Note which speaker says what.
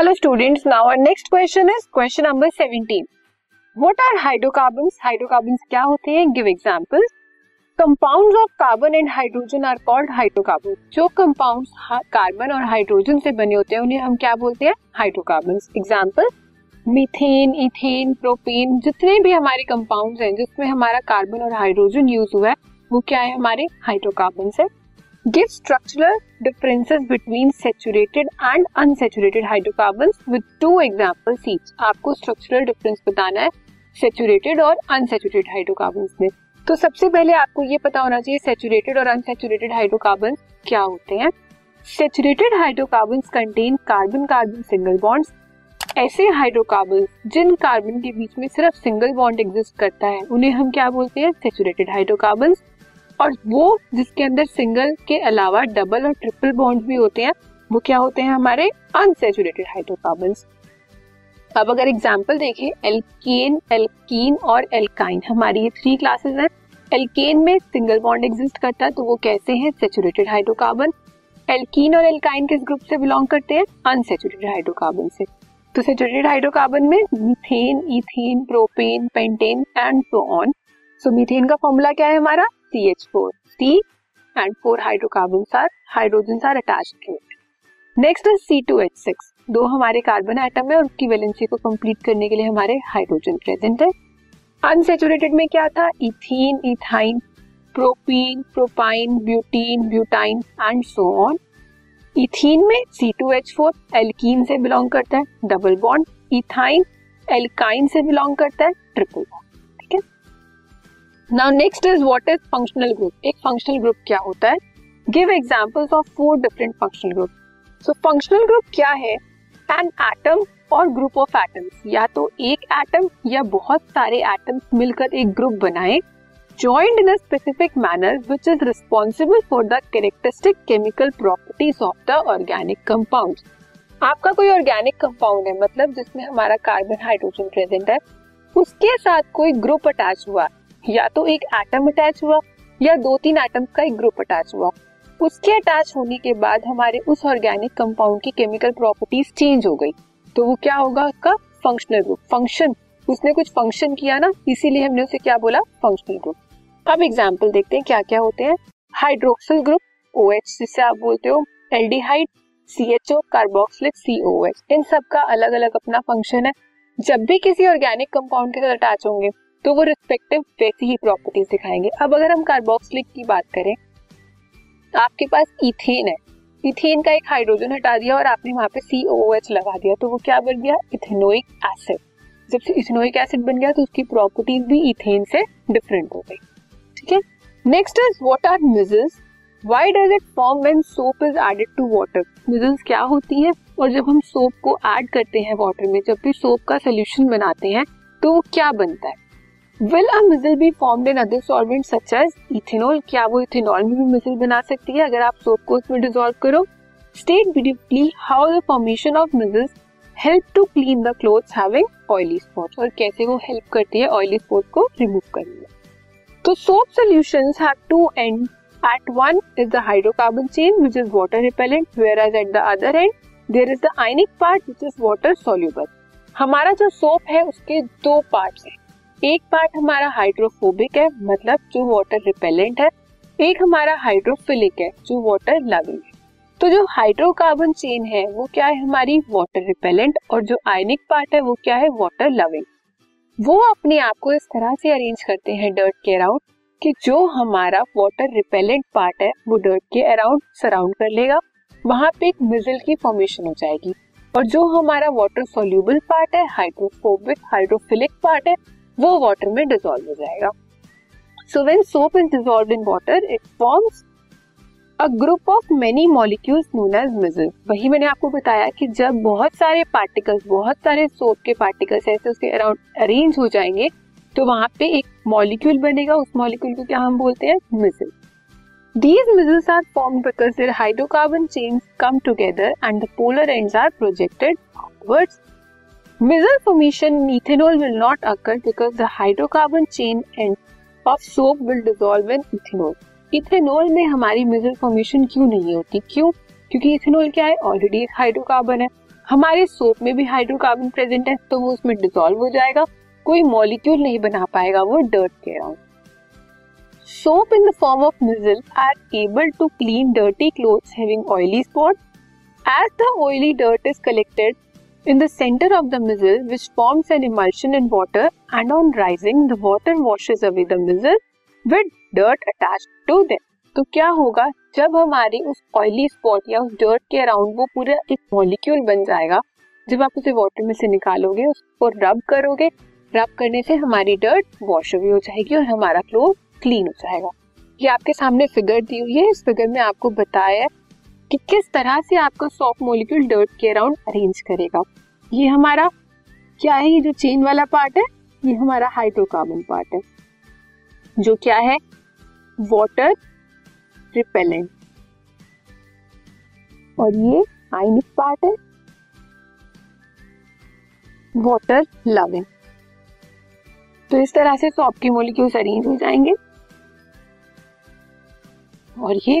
Speaker 1: Hello students now our next question is question number 17 what are hydrocarbons hydrocarbons क्या होते हैं? Give examples compounds of carbon and hydrogen are called hydrocarbon जो compounds carbon और hydrogen से बने होते हैं, उन्हें हम क्या बोलते हैं? Hydrocarbons example methane ethane propane जितने भी हमारे कंपाउंड्स हैं, जिसमें हमारा कार्बन और हाइड्रोजन यूज़ हुआ है, वो क्या है? हमारे हाइड्रोकार्बन्स है। Give structural differences between saturated and unsaturated hydrocarbons with two examples each आपको स्ट्रक्चरल डिफरेंस बताना है सेचुरेटेड और अनसेचुरेटेड हाइड्रोकार्बन्स में। तो सबसे पहले आपको ये पता होना चाहिए सेचुरेटेड और अनसेचुरेटेड हाइड्रोकार्बन क्या होते हैं। Saturated hydrocarbon contain carbon carbon single bonds ऐसे हाइड्रोकार्बन जिन कार्बन के बीच में सिर्फ़ सिंगल बॉन्ड एग्जिस्ट करता है, उन्हें हम क्या बोलते हैं? सेचुरेटेड हाइड्रोकार्बन और वो जिसके अंदर सिंगल के अलावा डबल और ट्रिपल बॉन्ड भी होते हैं, वो क्या होते हैं हमारे अनसेचुरेटेड हाइड्रोकार्बन अब अगर एग्ज़ाम्पल देखें, एल्केन, एल्कीन और एल्काइन, हमारी ये थ्री क्लासेस हैं। एल्केन में सिंगल बॉन्ड एग्जिस्ट करता है तो वो कैसे हैं? सेचुरेटेड हाइड्रोकार्बन एल्कीन और एल्काइन किस ग्रुप से बिलोंग करते हैं? अनसेचुरेटेड हाइड्रोकार्बन से। तो सेचुरेटेड हाइड्रोकार्बन में methane ethane propane pentane and so on so methane का फॉर्मूला क्या है हमारा? C H four C and four hydrocarbon are hydrogen are attach to it next is C two H six दो हमारे carbon atom है और उसकी valency को कंप्लीट करने के लिए हमारे हाइड्रोजन प्रेजेंट है। अनसेचुरेटेड में क्या था? Ethene ethyne propene propyne butene butyne and so on ethene में C two H four alkene से बिलोंग करता है डबल बॉन्ड इथाइन एल्काइन से बिलोंग करता है triple bond now next is what is functional group एक फंक्शनल ग्रुप क्या होता है? Give examples of four different functional group so functional group क्या है? एन एटम और ग्रुप ऑफ़ एटम्स या तो एक एटम या बहुत सारे एटम्स मिलकर एक ग्रुप बनाए joint in a specific manner which is responsible for the characteristic chemical properties of the organic compound आपका कोई ऑर्गेनिक कंपाउंड है मतलब जिसमें हमारा कार्बन हाइड्रोजन प्रेजेंट है, उसके साथ कोई ग्रुप अटैच हुआ या तो एक एटम अटैच हुआ, या दो तीन एटम्स का एक ग्रुप अटैच हुआ। उसके अटैच होने के बाद हमारे उस ऑर्गेनिक कंपाउंड की केमिकल प्रॉपर्टीज़ चेंज हो गई। तो वो क्या होगा उसका? फंक्शनल ग्रुप फ़ंक्शन उसने कुछ फ़ंक्शन किया ना, इसीलिए हमने उसे क्या बोला? फंक्शनल ग्रुप अब एग्ज़ाम्पल देखते हैं क्या क्या होते हैं। हाइड्रोक्सिल ग्रुप ओ एच जिससे आप बोलते हो L D aldehyde C H O carboxylic C O H इन सब का अलग अलग अपना फ़ंक्शन है। जब भी किसी ऑर्गेनिक कंपाउंड के साथ अटैच होंगे तो वो रिस्पेक्टिव वैसी ही प्रॉपर्टीज़ दिखाएँगे। अब अगर हम कार्बोक्सिलिक की बात करें आपके पास इथेन है। इथेन का एक हाइड्रोजन हटा दिया और आपने वहाँ पे सी लगा दिया तो वो क्या बन गया? इथेनोइक एसिड जब से इथेनोइक एसिड बन गया तो उसकी प्रॉपर्टीज़ भी इथेन से डिफरेंट हो गई। ठीक है? Next is what are micelles why does it form when soap is added to water micelles क्या होती है? और जब हम सोप को ऐड करते हैं वाटर में, जब भी सोप का सोल्यूशन बनाते हैं तो वो क्या बनता है? Will a micelle be formed in other solvent such as ethanol क्या वो इथेनॉल में भी मिजल बना सकती है? अगर आप सोप को उसमें डिसॉल्व करो state briefly how the formation of micelles help to clean the clothes having oily spots और कैसे वो हेल्प करती है ऑयली स्पॉट को रिमूव करने में? तो soap solutions have two end at one is the hydrocarbon chain which is water repellent whereas at the other end there is the ionic part which is water soluble हमारा जो soap है, उसके दो parts हैं। एक part हमारा hydrophobic है मतलब जो वाटर रिपेलेंट है. एक हमारा हाइड्रोफिलिक है, जो वाटर लविंग है. तो जो हाइड्रोकार्बन चेन है, वो क्या है हमारी वाटर रिपेलेंट और जो आयनिक पार्ट है, वो क्या है वाटर लविंग वो अपने आप को इस तरह से अरेंज करते हैं डर्ट के अराउंड कि जो हमारा वाटर रिपेलेंट पार्ट है, वो डर्ट के अराउंड सराउंड कर लेगा. वहाँ पे एक मिजल की फॉर्मेशन हो जाएगी. और जो हमारा वाटर सोल्यूबल पार्ट है हाइड्रोफोबिक हाइड्रोफिलिक पार्ट है वो वाटर में डिजोल्व हो जाएगा। So when soap is dissolve in water it forms a group of many molecules known as micelle वही मैंने आपको बताया कि जब बहुत सारे पार्टिकल्स बहुत सारे सोप के पार्टिकल्स ऐसे उसके अराउंड अरेंज हो जाएँगे तो वहाँ पे एक मॉलिक्यूल बनेगा। उस मॉलिक्यूल को क्या हम बोलते हैं? Micelle These missiles are formed because their hydrocarbon chains come together and the polar ends are projected outwards. Missile formation methanol will not occur because the hydrocarbon chain end of soap will dissolve in ethanol. इथेनॉल में हमारी missile formation क्यों नहीं होती? क्यों? क्योंकि ethanol क्या है? ऑलरेडी एक हाइड्रोकार्बन है। हमारे सोप में भी हाइड्रोकार्बन प्रेजेंट है तो वो उसमें डिसॉल्व हो जाएगा। कोई मॉलिक्यूल नहीं बना पाएगा, वो डर्ट के around soap in the form of micelle are able to clean dirty clothes having oily spot as the oily dirt is collected in the center of the missile, which forms an emulsion in water and on rising, the water washes away the missile with dirt attached to them. तो क्या होगा जब हमारी उस oily spot या उस dirt के around वो पूरा एक मॉलिक्यूल बन जाएगा? जब आप उसे वाटर में से निकालोगे, उसको रब करोगे रब करने से हमारी डर्ट वॉश अवे हो जाएगी और हमारा क्लोथ क्लीन हो जाएगा। ये आपके सामने फिगर दी हुई है। इस फिगर में आपको बताया है कि किस तरह से आपका सॉफ्ट मोलिक्यूल डर्ट के अराउंड अरेंज करेगा। ये हमारा क्या है? ये जो चेन वाला पार्ट है, ये हमारा हाइड्रोकार्बन पार्ट है, जो क्या है? वाटर रिपेलेंट और ये आइनिक पार्ट है वाटर लविंग तो इस तरह से सॉप के मोलिक्यूल्स अरेंज हो जाएँगे। और ये